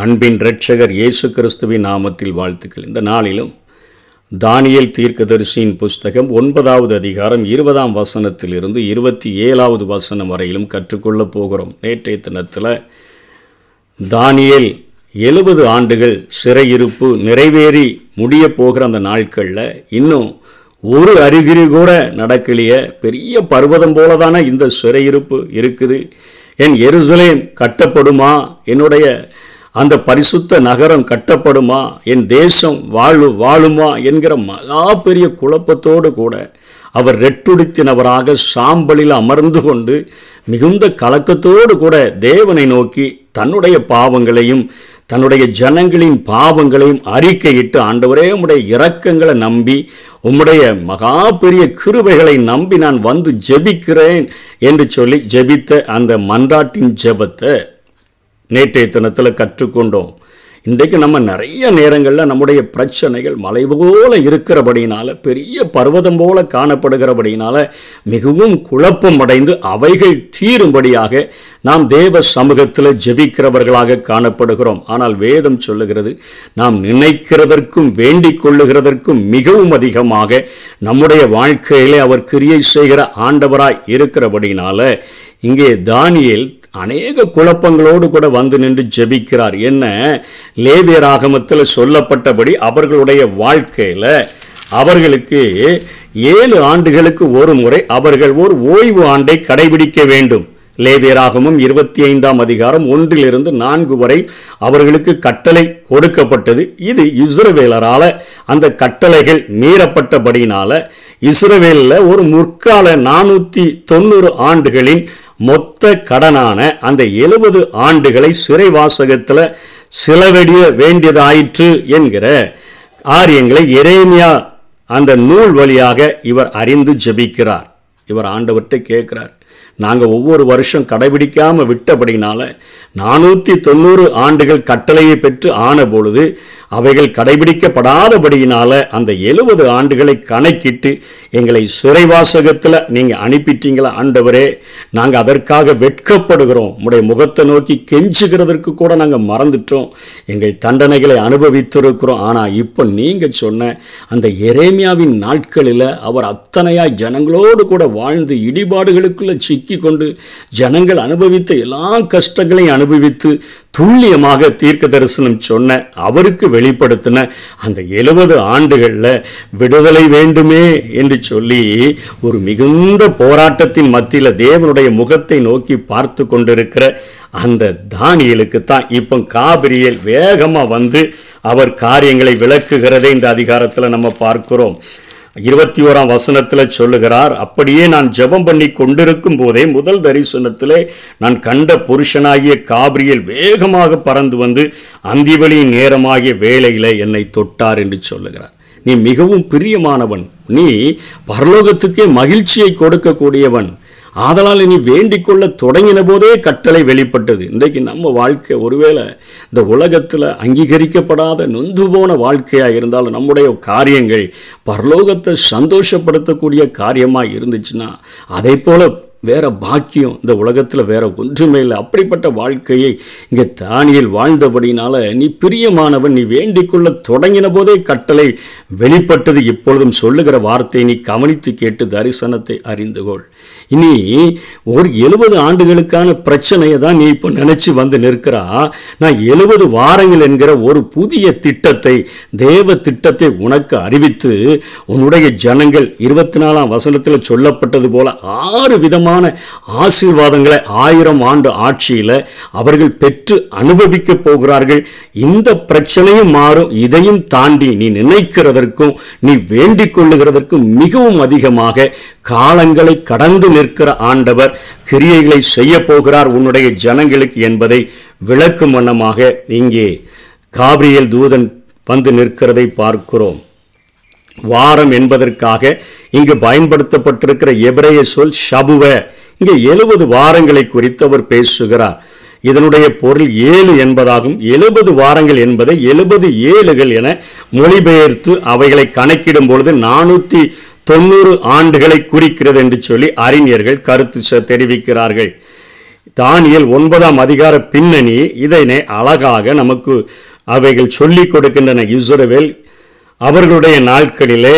அன்பின் இரட்சகர் இயேசு கிறிஸ்துவின் நாமத்தில் வாழ்த்துக்கள். இந்த நாளிலும் தானியல் தீர்க்கதரிசியின் புஸ்தகம் ஒன்பதாவது அதிகாரம் இருபதாம் வசனத்திலிருந்து இருபத்தி ஏழாவது வசனம் வரையிலும் கற்றுக்கொள்ளப் போகிறோம். நேற்றைய தினத்தில் தானியேல் எழுபது ஆண்டுகள் சிறையிருப்பு நிறைவேறி முடிய போகிற அந்த நாட்களில் இன்னும் ஒரு அறிகுறி கூட நடக்கலைய. பெரிய பர்வதம் போல தானே இந்த சிறையிருப்பு இருக்குது. என் எருசலேம் கட்டப்படுமா? என்னுடைய அந்த பரிசுத்த நகரம் கட்டப்படுமா? என் தேசம் வாழு வாழுமா? என்கிற மகா பெரிய குழப்பத்தோடு கூட அவர் ரெட்டுடுத்தினவராக சாம்பலில் அமர்ந்து கொண்டு மிகுந்த கலக்கத்தோடு கூட தேவனை நோக்கி தன்னுடைய பாவங்களையும் தன்னுடைய ஜனங்களின் பாவங்களையும் அறிக்கையிட்டு ஆண்டவரே உம்முடைய இரக்கங்களை நம்பி உம்முடைய மகா பெரிய கிருபைகளை நம்பி நான் வந்து ஜெபிக்கிறேன் என்று சொல்லி ஜெபித்த அந்த மன்றாட்டின் ஜெபத்தை நேற்றைய தினத்தில் கற்றுக்கொண்டோம். இன்றைக்கு நம்ம நிறைய நேரங்களில் நம்முடைய பிரச்சனைகள் மலை போல இருக்கிறபடினால பெரிய பர்வதம் போல காணப்படுகிறபடினால மிகவும் குழப்பம் அடைந்து அவைகள் தீரும்படியாக நாம் தேவ சமூகத்தில் ஜெபிக்கிறவர்களாக காணப்படுகிறோம். ஆனால் வேதம் சொல்லுகிறது நாம் நினைக்கிறதற்கும் வேண்டிக் கொள்ளுகிறதற்கும் மிகவும் அதிகமாக நம்முடைய வாழ்க்கையிலே அவர் கிரியை செய்கிற ஆண்டவராய் இருக்கிறபடினால இங்கே தானியல் அநேக குழப்பங்களோடு கூட வந்து நின்று ஜெபிக்கிறார். என்ன? லேவியராகமத்தில் சொல்லப்பட்டபடி அவர்களுடைய வாழ்க்கையில் அவர்களுக்கு ஏழு ஆண்டுகளுக்கு ஒரு முறை அவர்கள் ஒரு ஓய்வு ஆண்டை கடைபிடிக்க வேண்டும். லேவியராகமும் இருபத்தி ஐந்தாம் அதிகாரம் ஒன்றிலிருந்து நான்கு வரை அவர்களுக்கு கட்டளை கொடுக்கப்பட்டது. இது இஸ்ரவேலரால் அந்த கட்டளைகள் மீறப்பட்டபடியினால இஸ்ரவேலில் ஒரு முற்கால நானூற்றி தொண்ணூறு ஆண்டுகளின் மொத்த கடனான அந்த எழுபது ஆண்டுகளை சிறைவாசகத்தில் சிலவடிய வேண்டியதாயிற்று என்கிற காரியங்களை எரேமியா அந்த நூல் வழியாக இவர் அறிந்து ஜெபிக்கிறார். இவர் ஆண்டவர்கிட்ட கேட்குறார். நாங்கள் ஒவ்வொரு வருஷம் கடைபிடிக்காமல் விட்டபடினால நானூற்றி தொண்ணூறு ஆண்டுகள் கட்டளையை பெற்று ஆன பொழுது அவைகள் கடைபிடிக்கப்படாதபடியினால அந்த எழுபது ஆண்டுகளை கணக்கிட்டு எங்களை சிறைவாசகத்தில் நீங்கள் அனுப்பிட்டீங்களா ஆண்டவரே? நாங்கள் அதற்காக வெட்கப்படுகிறோம். உடைய முகத்தை நோக்கி கெஞ்சுகிறதற்கு கூட நாங்கள் மறந்துட்டோம். எங்கள் தண்டனைகளை அனுபவித்திருக்கிறோம். ஆனால் இப்போ நீங்கள் சொன்ன அந்த எரேமியாவின் நாட்களில் அவர் அத்தனையாக ஜனங்களோடு கூட வாழ்ந்து இடிபாடுகளுக்குள்ளே சிக்கி கொண்டு ஜனங்கள் அனுபவித்த எல்லா கஷ்டங்களையும் அனுபவித்து துல்லியமாக தீர்க்க தரிசனம் சொன்ன அவருக்கு வெளிப்படுத்தின அந்த எழுபது ஆண்டுகளில் விடுதலை வேண்டுமே என்று சொல்லி ஒரு மிகுந்த போராட்டத்தின் மத்தியில் தேவனுடைய முகத்தை நோக்கி பார்த்து கொண்டிருக்கிற அந்த தானியலுக்கு தான் இப்போ காபிரியல் வேகமாக வந்து அவர் காரியங்களை விளக்குகிறதை இந்த அதிகாரத்தில் நம்ம பார்க்கிறோம். இருபத்தி ஓராம் வசனத்தில் சொல்லுகிறார் அப்படியே நான் ஜெபம் பண்ணி கொண்டிருக்கும் போதே முதல் தரிசனத்திலே நான் கண்ட புருஷனாகிய காபிரியல் வேகமாக பறந்து வந்து அந்திவெளியின் நேரமாகிய வேலையில் என்னை தொட்டார் என்று சொல்லுகிறார். நீ மிகவும் பிரியமானவன். நீ பரலோகத்துக்கே மகிழ்ச்சியை கொடுக்கக்கூடியவன். ஆதலால் இனி வேண்டிக் கொள்ள தொடங்கின போதே கட்டளை வெளிப்பட்டது. இன்றைக்கு நம்ம வாழ்க்கை ஒருவேளை இந்த உலகத்தில் அங்கீகரிக்கப்படாத நொந்து போன வாழ்க்கையாக இருந்தாலும் நம்முடைய காரியங்கள் பரலோகத்தை சந்தோஷப்படுத்தக்கூடிய காரியமாக இருந்துச்சுன்னா அதே போல வேற பாக்கியம் இந்த உலகத்தில் வேற ஒன்றுமே இல்லை. அப்படிப்பட்ட வாழ்க்கையை இங்கே தானியில் வாழ்ந்தபடினால நீ பிரியமானவன் நீ வேண்டிக்கொள்ள தொடங்கின போதே கட்டளை வெளிப்பட்டது. இப்பொழுதும் சொல்லுகிற வார்த்தையை நீ கவனித்து கேட்டு தரிசனத்தை அறிந்து கொள். இனி ஒரு எழுபது ஆண்டுகளுக்கான பிரச்சனையை தான் நீ இப்போ நினைச்சு வந்து நிற்கிறா. நான் எழுபது வாரங்கள் என்கிற ஒரு புதிய திட்டத்தை தேவ திட்டத்தை உனக்கு அறிவித்து உன்னுடைய ஜனங்கள் இருபத்தி நாலாம் வசனத்தில் சொல்லப்பட்டது போல ஆறு விதமாக விதமான ஆசீர்வாதங்களை ஆயிரம் ஆண்டு ஆட்சியில் அவர்கள் பெற்று அனுபவிக்க போகிறார்கள். இந்த பிரச்சனையும் மாறும். இதையும் தாண்டி நீ நினைக்கிறதற்கும் நீ வேண்டிக் கொள்ளுகிறதற்கும் மிகவும் அதிகமாக காலங்களை கடந்து நிற்கிற ஆண்டவர் கிரியைகளை செய்ய போகிறார் உன்னுடைய ஜனங்களுக்கு என்பதை விளக்கும் வண்ணமாக இங்கே காபிரியல் தூதன் வந்து நிற்கிறதை பார்க்கிறோம். வாரம் என்பதற்காக இங்கு பயன்படுத்தப்பட்டிருக்கிற எபிரேய சொல் ஷபுவ. இங்கே எழுபது வாரங்களை குறித்து அவர் பேசுகிறார். இதனுடைய பொருள் ஏழு என்பதாகும். எழுபது வாரங்கள் என்பதை எழுபது ஏழுகள் என மொழிபெயர்த்து அவைகளை கணக்கிடும் பொழுது நானூற்றி தொண்ணூறு ஆண்டுகளை குறிக்கிறது என்று சொல்லி அறிஞர்கள் கருத்து தெரிவிக்கிறார்கள். தானியல் ஒன்பதாம் அதிகார பின்னணி இதனை அழகாக நமக்கு அவைகள் சொல்லிக் கொடுக்கின்றன. இஸ்ரவேல் அவர்களுடைய நாட்களிலே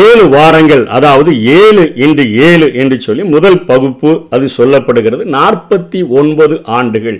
ஏழு வாரங்கள் அதாவது ஏழு இன்று ஏழு என்று சொல்லி முதல் பகுப்பு அது சொல்லப்படுகிறது. நாற்பத்தி ஒன்பது ஆண்டுகள்.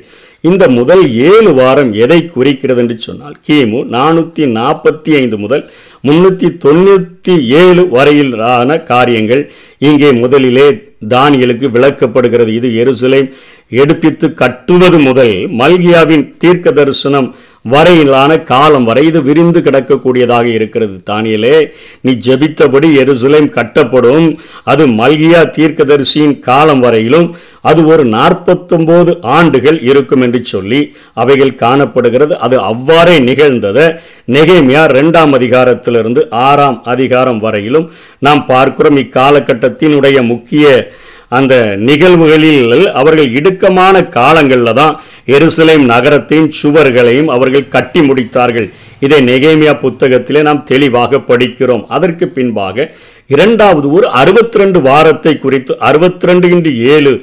இந்த முதல் ஏழு வாரம் எதை குறிக்கிறது என்று சொன்னால் கிமு நானூற்றி நாற்பத்தி ஐந்து முதல் முன்னூற்றி தொண்ணூற்றி ஏழு வரையிலான காரியங்கள் இங்கே முதலிலே தானியலுக்கு விளக்கப்படுகிறது. இது எருசலேம் எடுப்பித்து கட்டுவது முதல் மல்கியாவின் தீர்க்க தரிசனம் வரையிலான காலம் வரை இது விரிந்து கிடக்கக்கூடியதாக இருக்கிறது. தானியலே நீ ஜெபித்தபடி எருசலேம் கட்டப்படும். அது மல்கியா தீர்க்கதரிசியின் காலம் வரையிலும் அது ஒரு நாற்பத்தொம்போது ஆண்டுகள் இருக்கும் என்று சொல்லி அவைகள் காணப்படுகிறது. அது அவ்வாறே நிகழ்ந்ததை. நெகேமியா இரண்டாம் அதிகாரத்திலிருந்து ஆறாம் அதிகாரம் வரையிலும் நாம் பார்க்கிறோம். இக்காலகட்டத்தினுடைய முக்கிய அந்த நிகழ்வுகளில் அவர்கள் இடுக்கமான காலங்களில் தான் எருசலேம் நகரத்தின் சுவர்களையும் அவர்கள் கட்டி முடித்தார்கள். இதை நெகேமியா புத்தகத்திலே நாம் தெளிவாக படிக்கிறோம். அதற்கு பின்பாக இரண்டாவது ஒரு அறுபத்தி ரெண்டு வாரத்தை குறித்து அறுபத்தி ரெண்டு இன்று ஏழு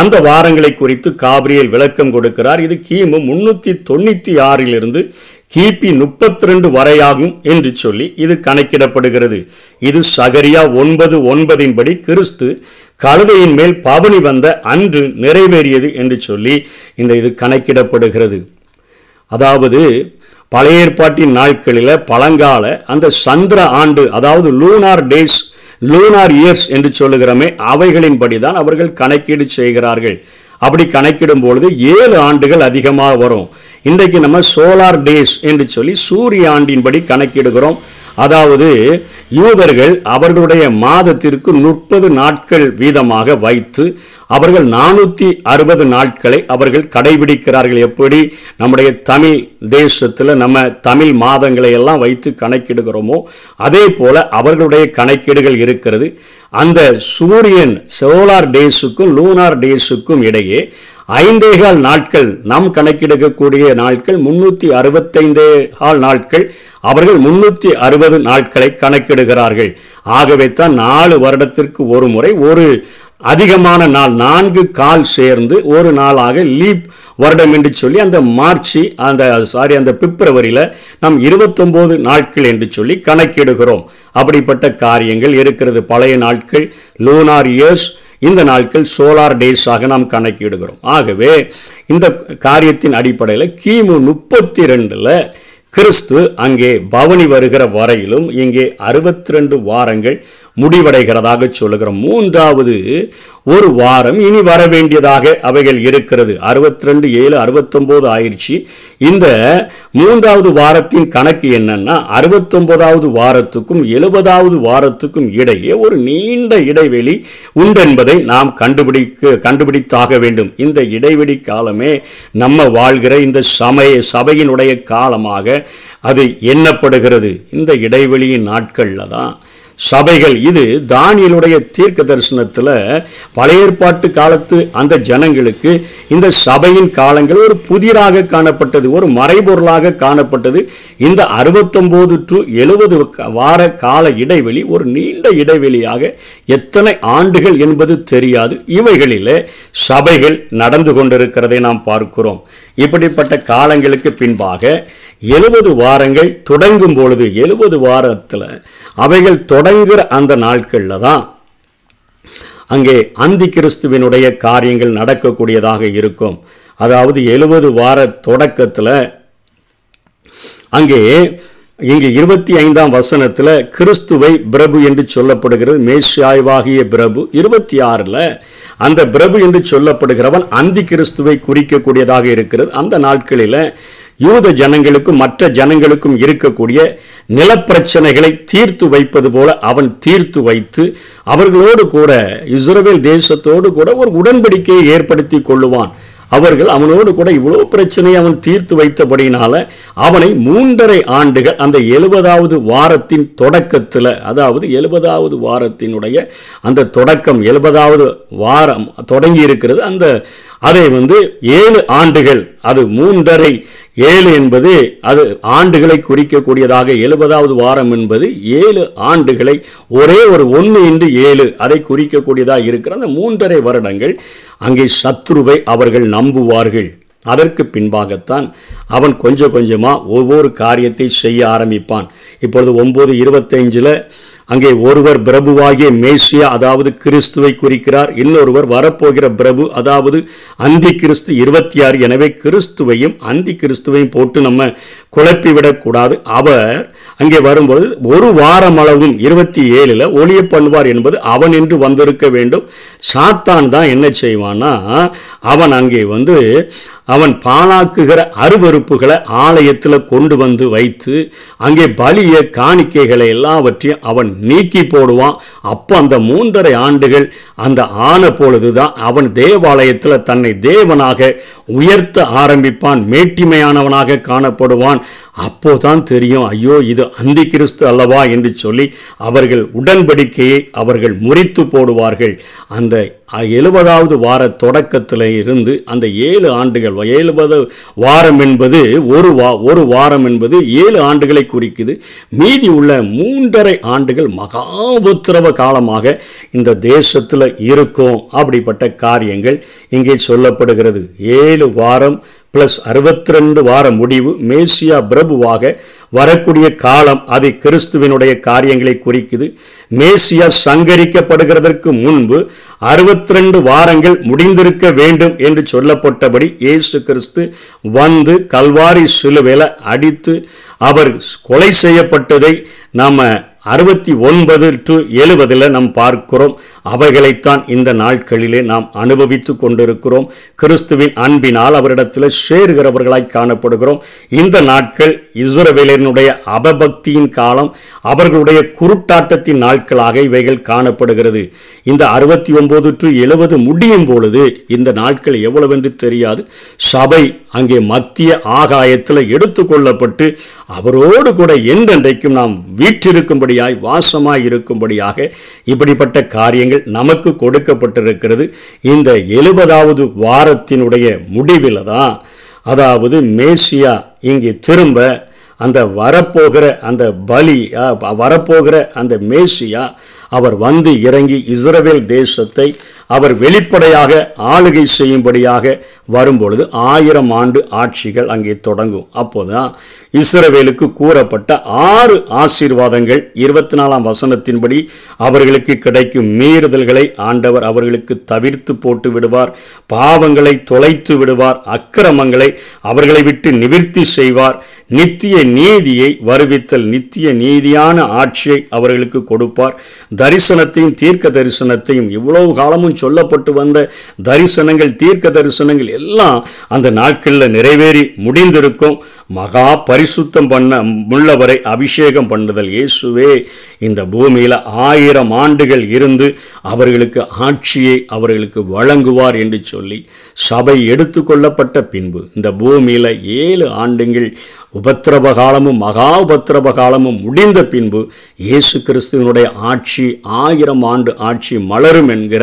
அந்த வாரங்களை குறித்து காபிரியல் விளக்கம் கொடுக்கிறார். இது கிமு முன்னூற்றி தொண்ணூற்றி ஆறிலிருந்து கிபி முப்பத்தி ரெண்டு வரையாகும் என்று சொல்லி இது கணக்கிடப்படுகிறது. இது சகரியா ஒன்பது ஒன்பதின்படி கிறிஸ்து கழுதையின் மேல் பவனி வந்த அன்று நிறைவேறியது என்று சொல்லி இந்த இது கணக்கிடப்படுகிறது. அதாவது பழைய ஏற்பாட்டின் நாட்களில் பழங்கால அந்த சந்திர ஆண்டு அதாவது லூனார் டேஸ் லூனார் இயர்ஸ் என்று சொல்லுகிறோமே அவைகளின்படி தான் அவர்கள் கணக்கீடு செய்கிறார்கள். அப்படி கணக்கிடும் பொழுது ஏழு ஆண்டுகள் அதிகமாக வரும். இன்றைக்கு நம்ம சோலார் டேஸ் என்று சொல்லி சூரிய ஆண்டின்படி கணக்கிடுகிறோம். அதாவது யூதர்கள் அவர்களுடைய மாதத்திற்கு முப்பது நாட்கள் வீதமாக வைத்து அவர்கள் நானூற்றி அறுபது நாட்களை அவர்கள் கடைபிடிக்கிறார்கள். எப்படி? நம்முடைய தமிழ் தேசத்தில் நம்ம தமிழ் மாதங்களை எல்லாம் வைத்து கணக்கிடுகிறோமோ அதே போல அவர்களுடைய கணக்கீடுகள் இருக்கிறது. அந்த சூரியன் சோலார் டேஸுக்கும் லூனார் டேஸுக்கும் இடையே ஐந்தேகால் நாட்கள் நாம் கணக்கெடுக்கக்கூடிய நாட்கள் முன்னூற்றி அறுபத்தைந்தே கால் நாட்கள். அவர்கள் முன்னூற்றி அறுபது நாட்களை கணக்கிடுகிறார்கள். ஆகவே தான் நாலு வருடத்திற்கு ஒரு முறை ஒரு அதிகமான நாள் நான்கு கால் சேர்ந்து ஒரு நாளாக லீப் வருடம் என்று சொல்லி அந்த மார்ச் அந்த சாரி அந்த பிப்ரவரியில் நாம் இருபத்தொம்போது நாட்கள் என்று சொல்லி கணக்கிடுகிறோம். அப்படிப்பட்ட காரியங்கள் இருக்கிறது. பழைய நாட்கள் லூனார் இயர்ஸ் இந்த நாட்கள் சோலார் டேஸாக நாம் கணக்கிடுகிறோம். ஆகவே இந்த காரியத்தின் அடிப்படையில் கிமு முப்பத்தி ரெண்டில் கிறிஸ்து அங்கே பவனி வருகிற வரையிலும் இங்கே அறுபத்தி ரெண்டு வாரங்கள் முடிவடைகிறதாக சொல்லுகிறோம் மூன்றாவது ஒரு வாரம் இனி வர வேண்டியதாக அவைகள் இருக்கிறது. அறுபத்தி ரெண்டு ஏழு அறுபத்தொம்போது ஆயிடுச்சு. இந்த மூன்றாவது வாரத்தின் கணக்கு என்னன்னா அறுபத்தொன்பதாவது வாரத்துக்கும் எழுபதாவது வாரத்துக்கும் இடையே ஒரு நீண்ட இடைவெளி உண்டென்பதை நாம் கண்டுபிடிக்க கண்டுபிடித்தாக வேண்டும். இந்த இடைவெளி காலமே நம்ம வாழ்கிற இந்த சமய சபையினுடைய காலமாக அது எண்ணப்படுகிறது. இந்த இடைவெளியின் நாட்களில் தான் சபைகள். இது தானியலுடைய தீர்க்க தரிசனத்தில் பழைய ஏற்பாட்டு காலத்து அந்த ஜனங்களுக்கு இந்த சபையின் காலங்கள் ஒரு புதிராக காணப்பட்டது ஒரு மறைபொருளாக காணப்பட்டது. இந்த அறுபத்தொம்போது டு எழுபது வார கால இடைவெளி ஒரு நீண்ட இடைவெளியாக எத்தனை ஆண்டுகள் என்பது தெரியாது. இவைகளிலே சபைகள் நடந்து கொண்டிருக்கிறதை நாம் பார்க்கிறோம். இப்படிப்பட்ட காலங்களுக்கு பின்பாக எழுபது வாரங்கள் தொடங்கும் பொழுது எழுபது வாரத்தில் அவைகள் தொட தொடங்குகிற அந்த நாட்களில் தான் அங்கே அந்தி கிறிஸ்துவினுடைய காரியங்கள் நடக்கக்கூடியதாக இருக்கும். அதாவது எழுபது வார தொடக்கத்தில் அங்கே இங்கு இருபத்தி ஐந்தாம் வசனத்தில் கிறிஸ்துவை பிரபு என்று சொல்லப்படுகிறது. மேஷாய்வாகிய பிரபு இருபத்தி ஆறில் அந்த பிரபு என்று சொல்லப்படுகிறவன் அந்தி கிறிஸ்துவை குறிக்கக்கூடியதாக இருக்கிறது. அந்த நாட்களில் யூத ஜனங்களுக்கும் மற்ற ஜனங்களுக்கும் இருக்கக்கூடிய நிலப்பிரச்சனைகளை தீர்த்து வைப்பது போல அவன் தீர்த்து வைத்து அவர்களோடு கூட இஸ்ரேல் தேசத்தோடு கூட ஒரு உடன்படிக்கையை ஏற்படுத்தி கொள்ளுவான். அவர்கள் அவனோடு கூட இவ்வளோ பிரச்சனையை அவன் தீர்த்து வைத்தபடினால அவனை மூன்றரை ஆண்டுகள் அந்த எழுபதாவது வாரத்தின் தொடக்கத்தில் அதாவது எழுபதாவது வாரத்தினுடைய அந்த தொடக்கம் எழுபதாவது வாரம் தொடங்கி இருக்கிறது அந்த அதை வந்து ஏழு ஆண்டுகள் அது மூன்றரை ஏழு என்பது அது ஆண்டுகளை குறிக்கக்கூடியதாக எழுபதாவது வாரம் என்பது ஏழு ஆண்டுகளை ஒரே ஒரு ஒன்று இன்று ஏழு அதை குறிக்கக்கூடியதாக இருக்கிற அந்த மூன்றரை வருடங்கள் அங்கே சத்ருவை அவர்கள் நம்புவார்கள். அதற்கு பின்பாகத்தான் அவன் கொஞ்சம் கொஞ்சமாக ஒவ்வொரு காரியத்தை செய்ய ஆரம்பிப்பான். இப்பொழுது ஒம்பது இருபத்தைஞ்சில் அங்கே ஒருவர் பிரபுவாகிய மேசியா அதாவது கிறிஸ்துவை குறிக்கிறார். இன்னொருவர் வரப்போகிற பிரபு அதாவது அந்தி கிறிஸ்து இருபத்தி ஆறு எனவே கிறிஸ்துவையும் அந்தி கிறிஸ்துவையும் போட்டு நம்ம குழப்பிவிடக்கூடாது அவர் அங்கே வரும்பொழுது ஒரு வாரம் அளவும் இருபத்தி ஏழில் ஒளிய பண்ணுவார் என்பது அவன் என்று வந்திருக்க வேண்டும். சாத்தான் தான் என்ன செய்வான்னா அவன் அங்கே வந்து அவன் பாழாக்குகிற அருவறுப்புகளை ஆலயத்தில் கொண்டு வந்து வைத்து அங்கே பலிய காணிக்கைகளை எல்லாவற்றையும் அவன் நீக்கி போடுவான். அப்போ அந்த மூன்றரை ஆண்டுகள் அந்த ஆன பொழுதுதான் அவன் தேவாலயத்தில் தன்னை தேவனாக உயர்த்த ஆரம்பிப்பான் மேட்டிமையானவனாக காணப்படுவான். அப்போதான் தெரியும் ஐயோ இது அந்தி கிறிஸ்து அல்லவா என்று சொல்லி அவர்கள் உடன்படிக்கையை அவர்கள் முறித்து போடுவார்கள். அந்த எழுபதாவது வார தொடக்கத்தில் இருந்து அந்த ஏழு ஆண்டுகள் எழுபது வாரம் என்பது ஒரு வா ஒரு வாரம் என்பது ஏழு ஆண்டுகளை குறிக்குது. மீதி உள்ள மூன்றரை ஆண்டுகள் மகா உத்தரவ காலமாக இந்த தேசத்தில் இருக்கும். அப்படிப்பட்ட காரியங்கள் இங்கே சொல்லப்படுகிறது. ஏழு வாரம் பிளஸ் அறுபத்தி ரெண்டு வார முடிவு மேசியா பிரபுவாக வரக்கூடிய காலம் அது கிறிஸ்துவினுடைய காரியங்களை குறிக்குது. மேசியா சங்கரிக்கப்படுகிறதற்கு முன்பு அறுபத்தி ரெண்டு வாரங்கள் முடிந்திருக்க வேண்டும் என்று சொல்லப்பட்டபடி இயேசு கிறிஸ்து வந்து கல்வாரி சிலுவையில் அடித்து அவர் கொலை செய்யப்பட்டதை நாம் அறுபத்தி ஒன்பது டு எழுபதில் நாம் பார்க்கிறோம். அவைகளைத்தான் இந்த நாட்களிலே நாம் அனுபவித்து கொண்டிருக்கிறோம். கிறிஸ்துவின் அன்பினால் அவரிடத்தில் சேருகிறவர்களாய் காணப்படுகிறோம். இந்த நாட்கள் இஸ்ரவேலனுடைய அபபக்தியின் காலம் அவர்களுடைய குருட்டாட்டத்தின் நாட்களாக இவைகள் காணப்படுகிறது. இந்த அறுபத்தி ஒன்பது டு எழுபது முடியும் பொழுது இந்த நாட்கள் எவ்வளவென்று தெரியாது. சபை அங்கே மத்திய ஆகாயத்தில் எடுத்துக்கொள்ளப்பட்டு அவரோடு கூட என்றென்றைக்கும் நாம் வீற்றிருக்கும்படியாய் வாசமாய் இருக்கும்படியாக இப்படிப்பட்ட காரியங்கள் நமக்கு கொடுக்கப்பட்டிருக்கிறது. இந்த எழுபதாவது வாரத்தினுடைய முடிவில் தான் அதாவது மேசியா இங்கே திரும்ப அந்த வரப்போகிற அந்த பலி வரப்போகிற அந்த மேசியா அவர் வந்து இறங்கி இஸ்ரவேல் தேசத்தை அவர் வெளிப்படையாக ஆளுகை செய்யும்படியாக வரும்பொழுது ஆயிரம் ஆண்டு ஆட்சிகள் அங்கே தொடங்கும். அப்போதான் இஸ்ரவேலுக்கு கூறப்பட்ட ஆறு ஆசீர்வாதங்கள் இருபத்தி நாலாம் வசனத்தின்படி அவர்களுக்கு கிடைக்கும் மீறுதல்களை ஆண்டவர் அவர்களுக்கு தவிர்த்து போட்டு விடுவார் பாவங்களை தொலைத்து விடுவார் அக்கிரமங்களை அவர்களை விட்டு நிவிற்த்தி செய்வார். நித்திய நீதியை வருவித்தல் நித்திய நீதியான ஆட்சியை அவர்களுக்கு கொடுப்பார். தரிசனத்தையும் தீர்க்க தரிசனத்தையும் இவ்வளவு காலமும் சொல்லப்பட்டு வந்த தரிசனங்கள் தீர்க்க தரிசனங்கள் எல்லாம் அந்த நாட்களில் நிறைவேறி முடிந்திருக்கும். மகா பரிசுத்தம் பண்ண உள்ளவரை அபிஷேகம் பண்ணுதல் இயேசுவே. இந்த பூமியில் ஆயிரம் ஆண்டுகள் இருந்து அவர்களுக்கு ஆட்சியை அவர்களுக்கு வழங்குவார் என்று சொல்லி சபை எடுத்துக்கொள்ளப்பட்ட பின்பு இந்த பூமியில் ஏழு ஆண்டுகள் உபத்திரவ காலமும் மகா உபத்திரவ காலமும் முடிந்த பின்பு இயேசு கிறிஸ்துவனுடைய ஆட்சி ஆயிரம் ஆண்டு ஆட்சி மலரும் என்கிற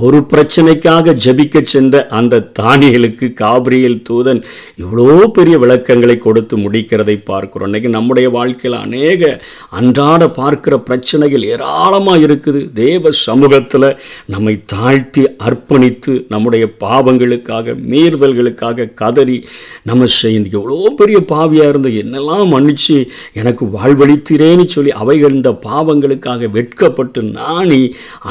ஒரு பிரச்சனைக்காக ஜபிக்க சென்ற அந்த தானியலுக்கு காபிரியல் தூதன் இவ்வளோ பெரிய விளக்கங்களை கொடுத்து முடிக்கிறதை பார்க்கிறோம். இன்றைக்கி நம்முடைய வாழ்க்கையில் அநேக அன்றாட பார்க்கிற பிரச்சனைகள் ஏராளமாக இருக்குது. தேவ சமூகத்தில் நம்மை தாழ்த்தி அர்ப்பணித்து நம்முடைய பாவங்களுக்காக மீறுதல்களுக்காக கதறி நம்ம செய்ய எவ்வளோ பெரிய பாவியாக இருந்து என்னெல்லாம் மன்னிச்சு எனக்கு வாழ்வழித்திரேன்னு சொல்லி அவைகள் இந்த பாவங்களுக்காக வெட்கப்பட்டு நாணி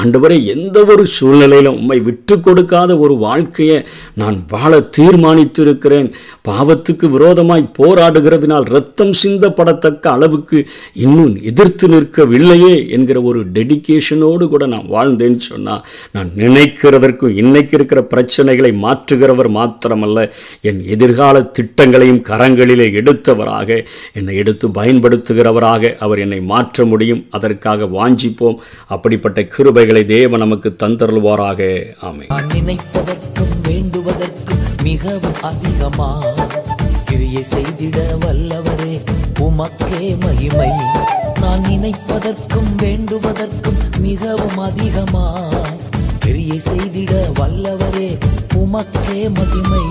ஆண்டவரை எந்த ஒரு சூழ்நிலையிலும் உண்மை விட்டு கொடுக்காத ஒரு வாழ்க்கையை நான் வாழ தீர்மானித்திருக்கிறேன். பாவத்துக்கு விரோதமாய் போராடுகிறதுனால் ரத்தம் சிந்தப்படத்தக்க அளவுக்கு இன்னும் எதிர்த்து நிற்கவில்லையே என்கிற ஒரு டெடிக்கேஷனோடு கூட நான் வாழ்ந்தேன்னு சொன்னால் நான் நினைக்கிறதற்கும் இன்னைக்கு இருக்கிற பிரச்சனைகளை மாற்றுகிறவர் மாத்திரமல்ல. என் எதிர்கால திட்டங்களையும் கரங்களிலே எடுத்து எடுத்தவராக என்னை எடுத்து பயன்படுத்துகிறவராக அவர் என்னை மாற்ற முடியும் அதற்காக வாஞ்சிப்போம். அப்படிப்பட்ட கிருபைகளை தேவ நமக்கு தந்தருள்வாராக. ஆமை நினைப்பதற்கும் வேண்டுவதற்கும் மிகவும் அதிகமா கிரியை செய்திட வல்லவரே உமக்கே மகிமை. நான் நினைப்பதற்கும் வேண்டுவதற்கும் மிகவும் அதிகமா கிரியை செய்திட வல்லவரே உமக்கே மகிமை.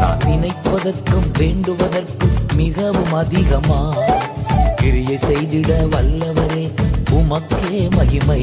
நான் நினைப்பதற்கும் வேண்டுவதற்கும் மிகவும் அதிகமா. கிரியை செய்திட வல்லவரே உமக்கே மகிமை.